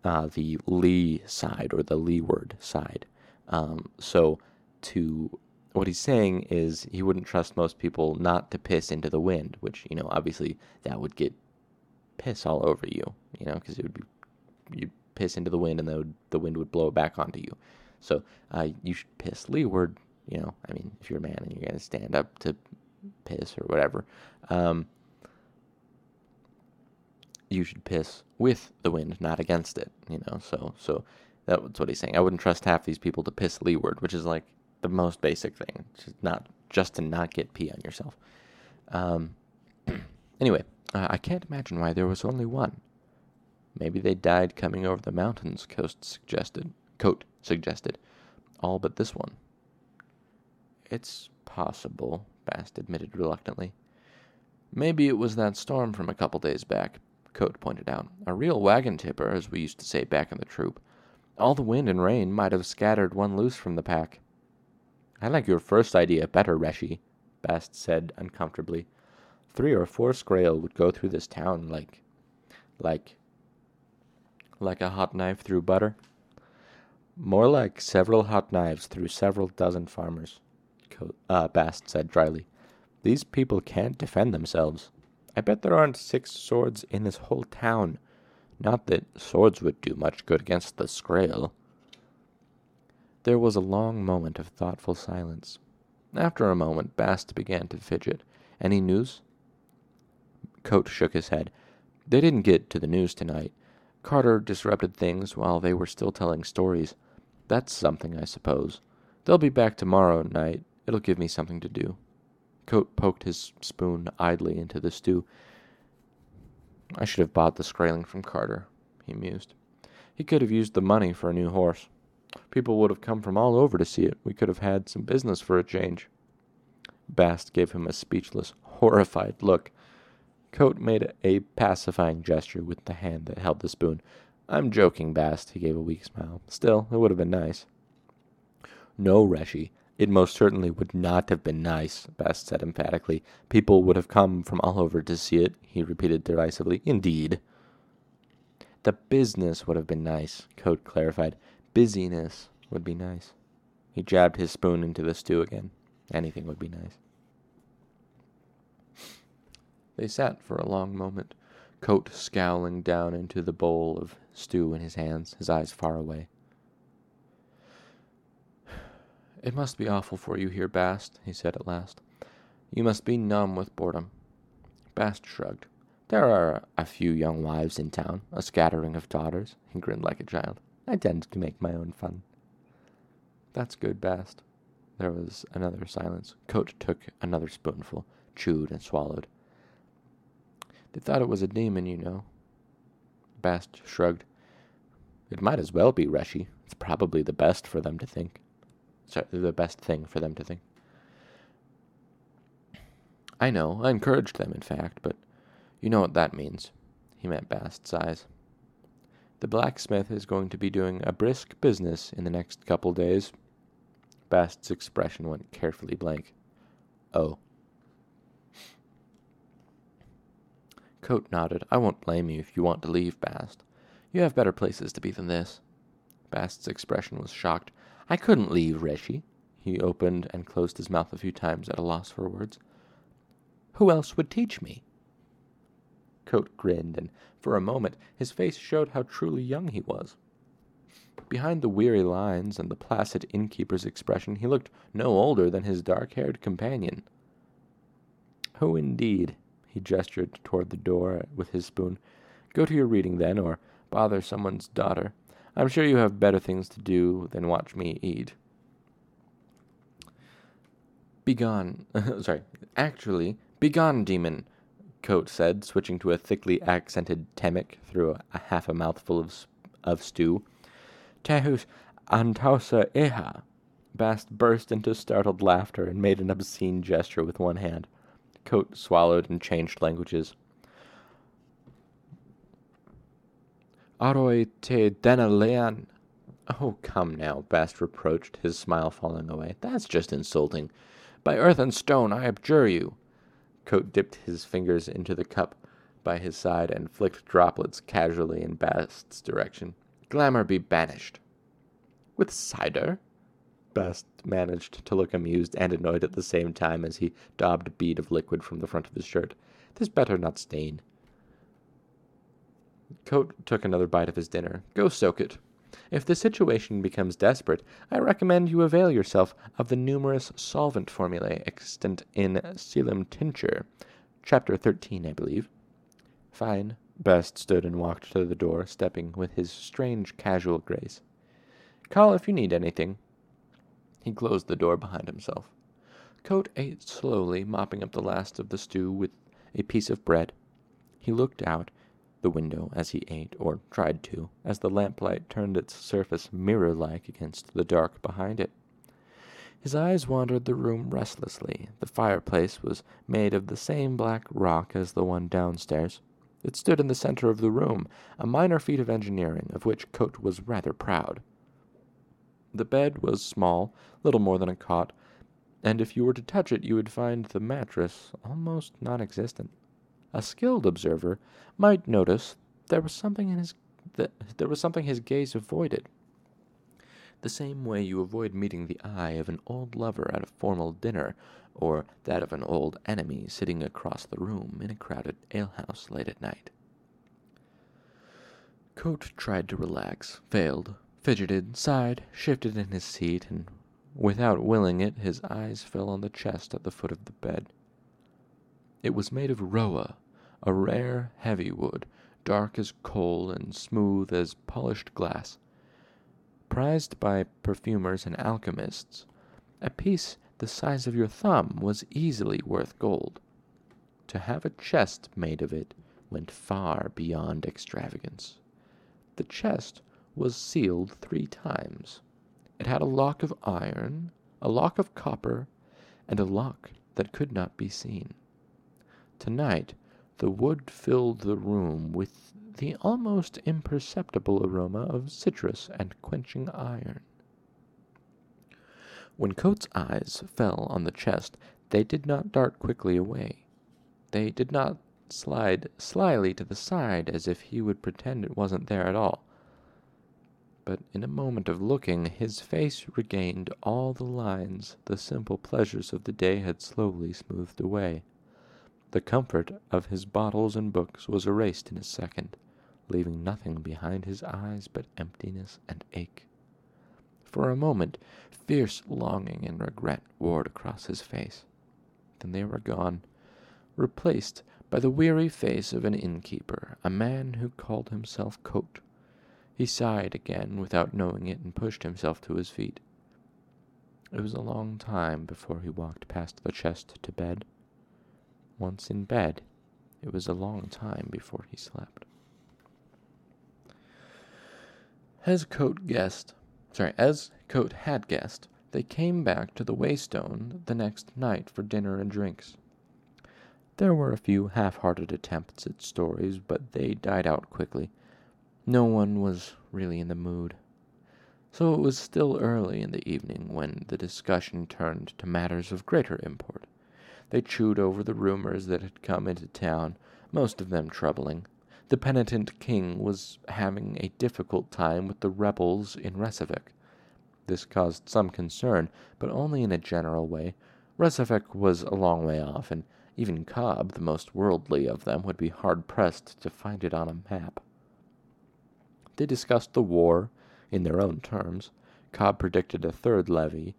uh, the lee side or the leeward side. Um, so, to what he's saying is he wouldn't trust most people not to piss into the wind, which you know obviously that would get piss all over you, you know, because it would be you piss into the wind and the the wind would blow it back onto you. So uh, you should piss leeward. You know, I mean, if you're a man and you're gonna stand up to piss or whatever, um, you should piss with the wind, not against it. You know, so so that's what he's saying. I wouldn't trust half these people to piss leeward, which is like the most basic thing. Just not just to not get pee on yourself. Um, [clears throat] anyway, uh, I can't imagine why there was only one. Maybe they died coming over the mountains. Coast suggested. Kote suggested. All but this one. It's possible, Bast admitted reluctantly. Maybe it was that storm from a couple days back. Kote pointed out. A real wagon tipper, as we used to say back in the troop. All the wind and rain might have scattered one loose from the pack. I like your first idea better, Reshi, Bast said uncomfortably. Three or four Skrael would go through this town like. like. Like a hot knife through butter. More like several hot knives through several dozen farmers, uh, Bast said dryly. These people can't defend themselves. I bet there aren't six swords in this whole town. Not that swords would do much good against the Skrael. There was a long moment of thoughtful silence. After a moment, Bast began to fidget. Any news? Kote shook his head. They didn't get to the news tonight. Carter disrupted things while they were still telling stories. That's something, I suppose. They'll be back tomorrow night. It'll give me something to do. Kote poked his spoon idly into the stew. I should have bought the Skraeling from Carter, he mused. He could have used the money for a new horse. People would have come from all over to see it. We could have had some business for a change. Bast gave him a speechless, horrified look. Kote made a pacifying gesture with the hand that held the spoon. I'm joking, Bast, he gave a weak smile. Still, it would have been nice. No, Reshi, it most certainly would not have been nice, Bast said emphatically. People would have come from all over to see it, he repeated derisively. Indeed. The business would have been nice, Kote clarified. Busyness would be nice. He jabbed his spoon into the stew again. Anything would be nice. They sat for a long moment, Kote scowling down into the bowl of stew in his hands, his eyes far away. It must be awful for you here, Bast, he said at last. You must be numb with boredom. Bast shrugged. There are a few young wives in town, a scattering of daughters. He grinned like a child. I tend to make my own fun. That's good, Bast. There was another silence. Kote took another spoonful, chewed and swallowed. They thought it was a demon, you know. Bast shrugged. It might as well be, Reshi. It's probably the best for them to think sorry, the best thing for them to think. I know, I encouraged them, in fact, but you know what that means. He met Bast's eyes. The blacksmith is going to be doing a brisk business in the next couple days. Bast's expression went carefully blank. Oh. Kote nodded. I won't blame you if you want to leave, Bast. You have better places to be than this. Bast's expression was shocked. I couldn't leave Reshi. He opened and closed his mouth a few times at a loss for words. Who else would teach me? Kote grinned, and for a moment his face showed how truly young he was. Behind the weary lines and the placid innkeeper's expression, he looked no older than his dark haired companion. Who indeed? Gestured toward the door with his spoon. Go to your reading, then, or bother someone's daughter. I'm sure you have better things to do than watch me eat. Begone. [laughs] Sorry. Actually, begone, demon, Kote said, switching to a thickly accented Temic through a, a half a mouthful of, of stew. Tehus, Antausa Eha. Bast burst into startled laughter and made an obscene gesture with one hand. Kote swallowed and changed languages. Aroi te denalean. Oh, come now, Bast reproached, his smile falling away. That's just insulting. By earth and stone, I abjure you. Kote dipped his fingers into the cup by his side and flicked droplets casually in Bast's direction. Glamour be banished. With cider? Bast managed to look amused and annoyed at the same time as he daubed a bead of liquid from the front of his shirt. This better not stain. Kote took another bite of his dinner. Go soak it. If the situation becomes desperate, I recommend you avail yourself of the numerous solvent formulae extant in Celum Tinture. Chapter 13, I believe. Fine. Bast stood and walked to the door, stepping with his strange casual grace. Call if you need anything. He closed the door behind himself. Kote ate slowly, mopping up the last of the stew with a piece of bread. He looked out the window as he ate, or tried to, as the lamplight turned its surface mirror like against the dark behind it. His eyes wandered the room restlessly. The fireplace was made of the same black rock as the one downstairs. It stood in the center of the room, a minor feat of engineering of which Kote was rather proud. The bed was small, little more than a cot, and if you were to touch it you would find the mattress almost non existent. A skilled observer might notice there was something in his that there was something his gaze avoided. The same way you avoid meeting the eye of an old lover at a formal dinner, or that of an old enemy sitting across the room in a crowded alehouse late at night. Kote tried to relax, failed, fidgeted, sighed, shifted in his seat, and without willing it, his eyes fell on the chest at the foot of the bed. It was made of roah, a rare, heavy wood, dark as coal and smooth as polished glass. Prized by perfumers and alchemists, a piece the size of your thumb was easily worth gold. To have a chest made of it went far beyond extravagance. The chest was sealed three times. It had a lock of iron, a lock of copper, and a lock that could not be seen. Tonight the wood filled the room with the almost imperceptible aroma of citrus and quenching iron. When Kote's eyes fell on the chest, they did not dart quickly away. They did not slide slyly to the side as if he would pretend it wasn't there at all. But in a moment of looking, his face regained all the lines the simple pleasures of the day had slowly smoothed away. The comfort of his bottles and books was erased in a second, leaving nothing behind his eyes but emptiness and ache. For a moment, fierce longing and regret warred across his face. Then they were gone, replaced by the weary face of an innkeeper, a man who called himself Kote. He sighed again without knowing it and pushed himself to his feet. It was a long time before he walked past the chest to bed. Once in bed, it was a long time before he slept. As Kote guessed, sorry, as Kote had guessed, they came back to the Waystone the next night for dinner and drinks. There were a few half-hearted attempts at stories, but they died out quickly. No one was really in the mood. So it was still early in the evening when the discussion turned to matters of greater import. They chewed over the rumors that had come into town, most of them troubling. The penitent king was having a difficult time with the rebels in Resavek. This caused some concern, but only in a general way. Resavek was a long way off, and even Cobb, the most worldly of them, would be hard pressed to find it on a map. They discussed the war in their own terms. Cobb predicted a third levy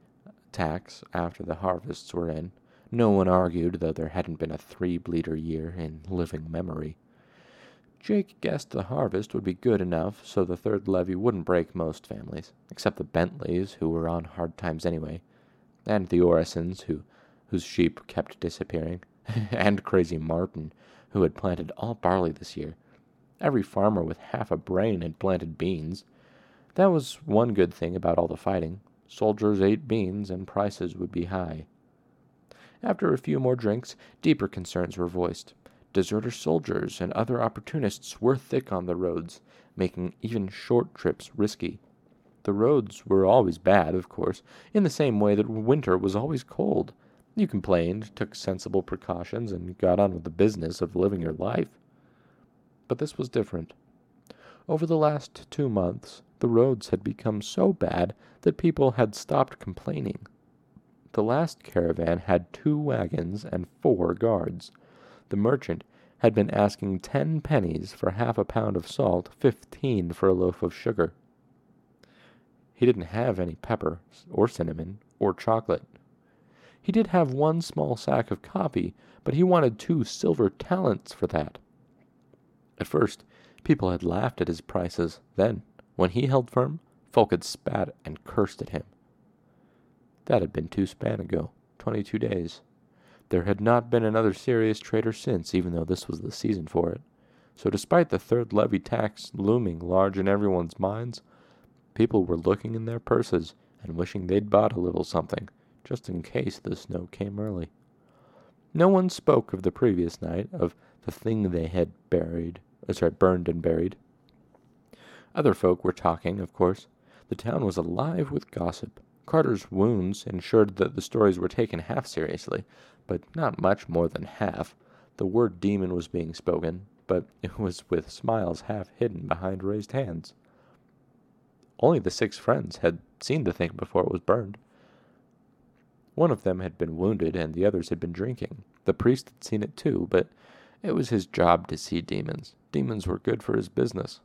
tax after the harvests were in. No one argued, though there hadn't been a three bleeder year in living memory. Jake guessed the harvest would be good enough so the third levy wouldn't break most families, except the Bentleys, who were on hard times anyway, and the Orisons, who, whose sheep kept disappearing, [laughs] and Crazy Martin, who had planted all barley this year. Every farmer with half a brain had planted beans. That was one good thing about all the fighting. Soldiers ate beans and prices would be high. After a few more drinks, deeper concerns were voiced. Deserter soldiers and other opportunists were thick on the roads, making even short trips risky. The roads were always bad, of course, in the same way that winter was always cold. You complained, took sensible precautions, and got on with the business of living your life. But this was different. Over the last two months, the roads had become so bad that people had stopped complaining. The last caravan had two wagons and four guards. The merchant had been asking ten pennies for half a pound of salt, fifteen for a loaf of sugar. He didn't have any pepper, or cinnamon, or chocolate. He did have one small sack of coffee, but he wanted two silver talents for that. At first, people had laughed at his prices. Then, when he held firm, folk had spat and cursed at him. That had been two span ago, twenty-two days. There had not been another serious trader since, even though this was the season for it. So despite the third levy tax looming large in everyone's minds, people were looking in their purses and wishing they'd bought a little something, just in case the snow came early. No one spoke of the previous night, of the thing they had buried, uh, sorry, burned and buried. Other folk were talking, of course. The town was alive with gossip. Carter's wounds ensured that the stories were taken half seriously, but not much more than half. The word demon was being spoken, but it was with smiles half hidden behind raised hands. Only the six friends had seen the thing before it was burned. One of them had been wounded, and the others had been drinking. The priest had seen it too, but it was his job to see demons. Demons were good for his business.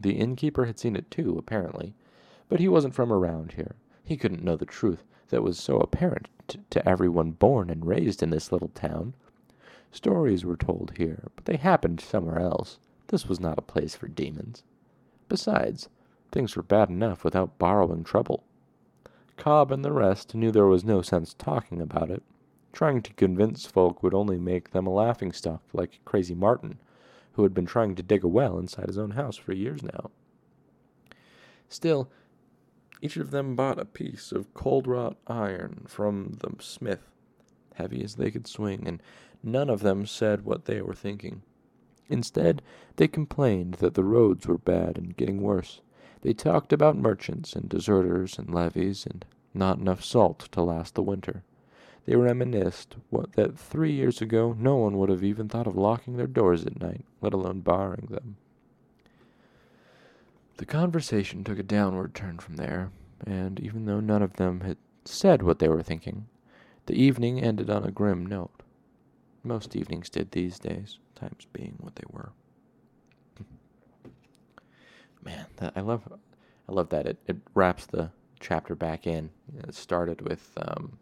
The innkeeper had seen it too, apparently, but he wasn't from around here. He couldn't know the truth that was so apparent t- to everyone born and raised in this little town. Stories were told here, but they happened somewhere else. This was not a place for demons. Besides, things were bad enough without borrowing trouble. Cobb and the rest knew there was no sense talking about it. Trying to convince folk would only make them a laughing stock, like Crazy Martin, who had been trying to dig a well inside his own house for years now. Still, each of them bought a piece of cold wrought iron from the smith, heavy as they could swing, and none of them said what they were thinking. Instead, they complained that the roads were bad and getting worse. They talked about merchants and deserters and levies and not enough salt to last the winter. They reminisced what, that three years ago no one would have even thought of locking their doors at night, let alone barring them. The conversation took a downward turn from there, and even though none of them had said what they were thinking, the evening ended on a grim note. Most evenings did these days, times being what they were. [laughs] Man, that, I love, I love that it, it wraps the chapter back in. It started with um,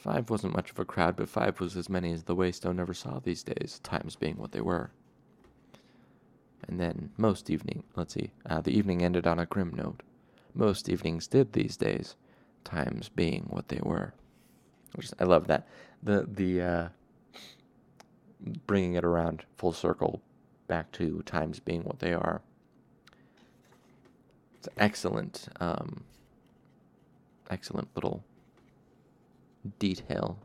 five wasn't much of a crowd, but five was as many as the Waystone ever saw these days, times being what they were. And then most evening, let's see, uh, the evening ended on a grim note. Most evenings did these days, times being what they were. I love that. The the uh, bringing it around full circle, back to times being what they are. It's excellent, um, excellent little detail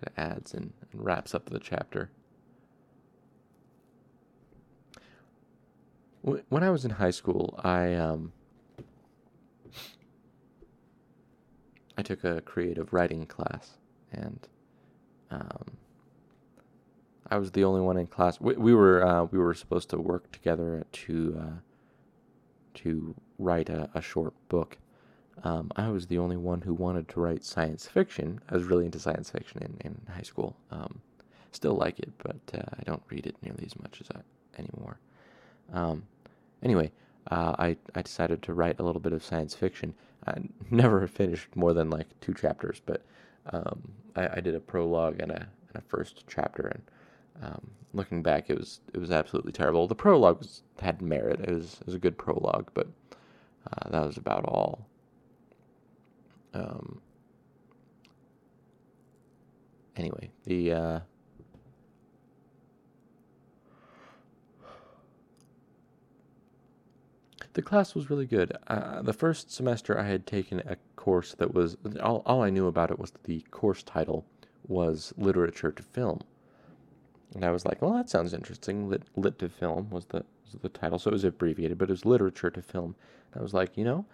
that it adds and, and wraps up the chapter. when I was in high school, I um, I took a creative writing class, and um, I was the only one in class. We, we were uh, we were supposed to work together to uh, to write a, a short book. Um, I was the only one who wanted to write science fiction. I was really into science fiction in, in high school. Um, still like it, but uh, I don't read it nearly as much as I anymore. Um, anyway, uh, I, I decided to write a little bit of science fiction. I [laughs] never finished more than like two chapters, but um, I, I, did a prologue and a, and a first chapter, and um, looking back, it was it was absolutely terrible. The prologue was, had merit; it was, it was a good prologue, but uh, that was about all. Um, anyway, the uh, The class was really good. Uh, the first semester, I had taken a course that was all, all I knew about it was the course title was literature to film, and I was like, "Well, that sounds interesting." Lit, lit to film was the was the title, so it was abbreviated, but it was literature to film. And I was like, you know,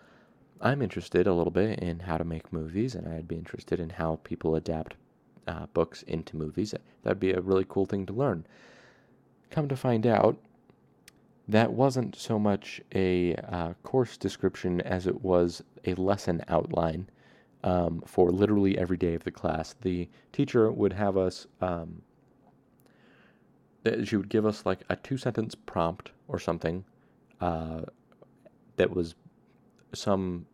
I'm interested a little bit in how to make movies, and I'd be interested in how people adapt uh, books into movies. That'd be a really cool thing to learn. Come to find out, that wasn't so much a uh, course description as it was a lesson outline um, for literally every day of the class. The teacher would have us, um, she would give us like a two sentence prompt or something uh, that was some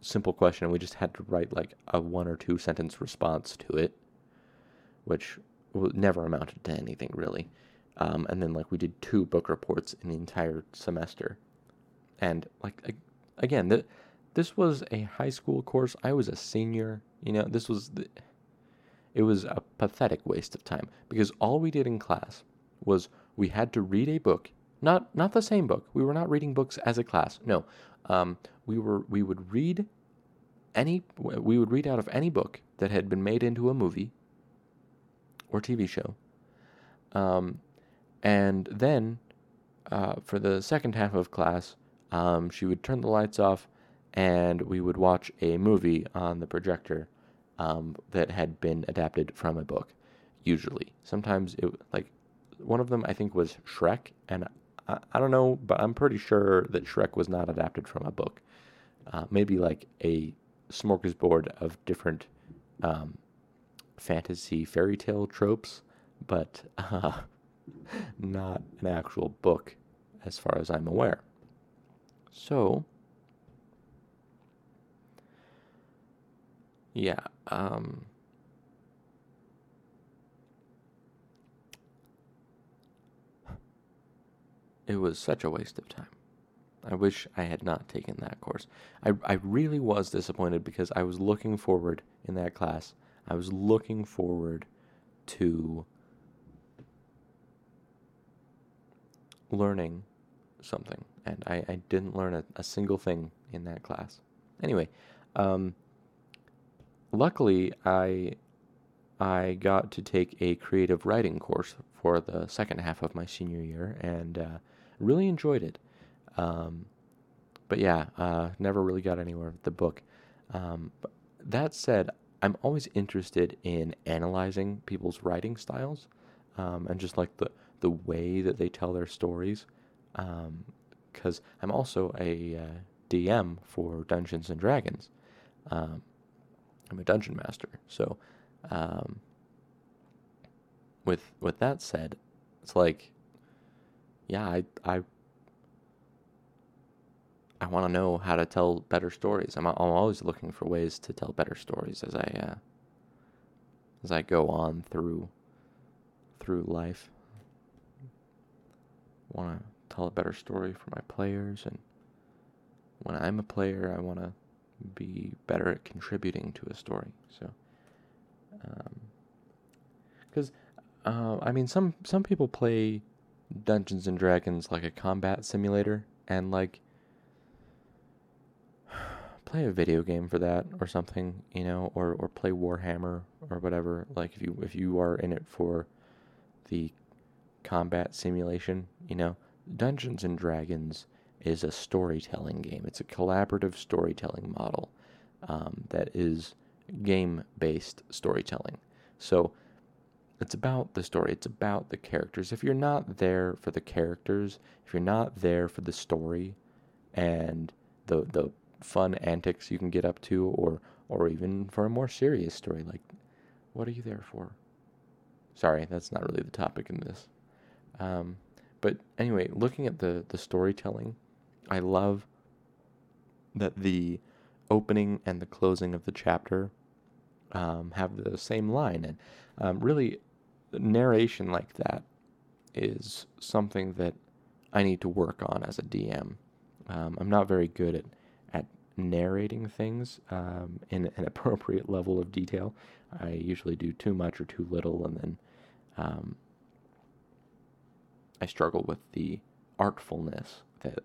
simple question, and we just had to write like a one or two sentence response to it, which never amounted to anything really. Um, and then like we did two book reports in the entire semester, and like again, the, this was a high school course. I was a senior. You know, this was the, it was a pathetic waste of time because all we did in class was we had to read a book, not not the same book. We were not reading books as a class. No, um, we were we would read any we would read out of any book that had been made into a movie or TV show. Um, and then uh, for the second half of class, um, she would turn the lights off and we would watch a movie on the projector um, that had been adapted from a book. Usually, sometimes it like one of them I think was Shrek, and I, I don't know, but I'm pretty sure that Shrek was not adapted from a book. Uh, maybe like a smorgasbord of different um, fantasy fairy tale tropes, but uh, [laughs] not an actual book as far as I'm aware. So, yeah, um, it was such a waste of time. I wish I had not taken that course. I, I really was disappointed because I was looking forward in that class. I was looking forward to learning something, and I, I didn't learn a, a single thing in that class. Anyway, um, luckily I I got to take a creative writing course for the second half of my senior year, and uh, really enjoyed it. Um, but yeah, uh, never really got anywhere with the book. Um, that said, I'm always interested in analyzing people's writing styles um, and just like the the way that they tell their stories. Because um, I'm also a uh, DM for Dungeons and Dragons. Um, I'm a dungeon master, so um, with with that said, it's like, yeah, I I I want to know how to tell better stories. I'm, I'm always looking for ways to tell better stories as I uh, as I go on through through life. Want to tell a better story for my players, and when I'm a player, I want to be better at contributing to a story. So, because um, uh, I mean, some some people play Dungeons and Dragons like a combat simulator, and like [sighs] play a video game for that or something, you know, or, or play Warhammer or whatever. Like if you if you are in it for the combat simulation, you know, Dungeons and Dragons is a storytelling game. It's a collaborative storytelling model um, that is game based storytelling. So it's about the story, it's about the characters. If you're not there for the characters, if you're not there for the story and the the fun antics you can get up to, or or even for a more serious story. Like, what are you there for? Sorry, that's not really the topic in this. Um, but anyway, looking at the the storytelling, I love that the opening and the closing of the chapter um, have the same line, and um, really, narration like that is something that I need to work on as a DM. Um, I'm not very good at at narrating things um, in an [laughs] appropriate level of detail. I usually do too much or too little, and then um, I struggle with the artfulness that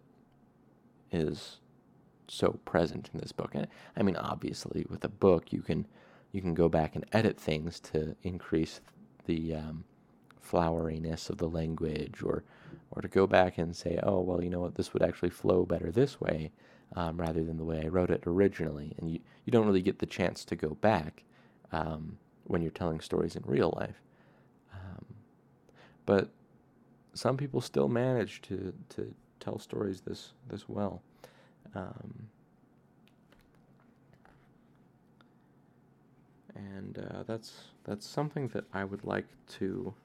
is so present in this book. And I mean, obviously, with a book, you can you can go back and edit things to increase the um, floweriness of the language, or or to go back and say, oh well, you know what, this would actually flow better this way, um, rather than the way I wrote it originally. And you you don't really get the chance to go back um, when you're telling stories in real life. Um, but some people still manage to to tell stories this this well. Um, and uh, that's that's something that I would like to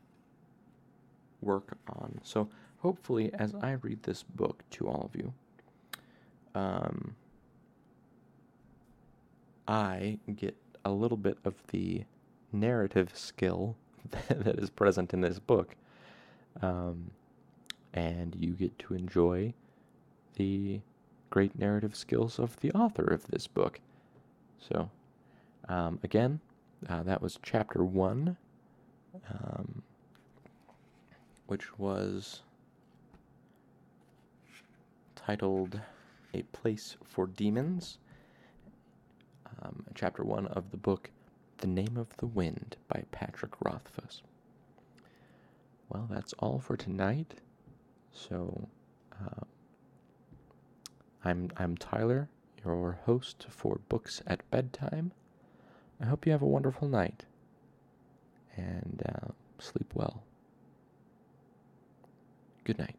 work on. So hopefully, as I read this book to all of you, um, I get a little bit of the narrative skill [laughs] that is present in this book, um, and you get to enjoy the great narrative skills of the author of this book. So, um, again, uh, that was chapter one, um, which was titled A Place for Demons. Um, chapter one of the book The Name of the Wind by Patrick Rothfuss. Well, that's all for tonight. So, uh, I'm I'm Tyler, your host for Books at Bedtime. I hope you have a wonderful night and uh, sleep well. Good night.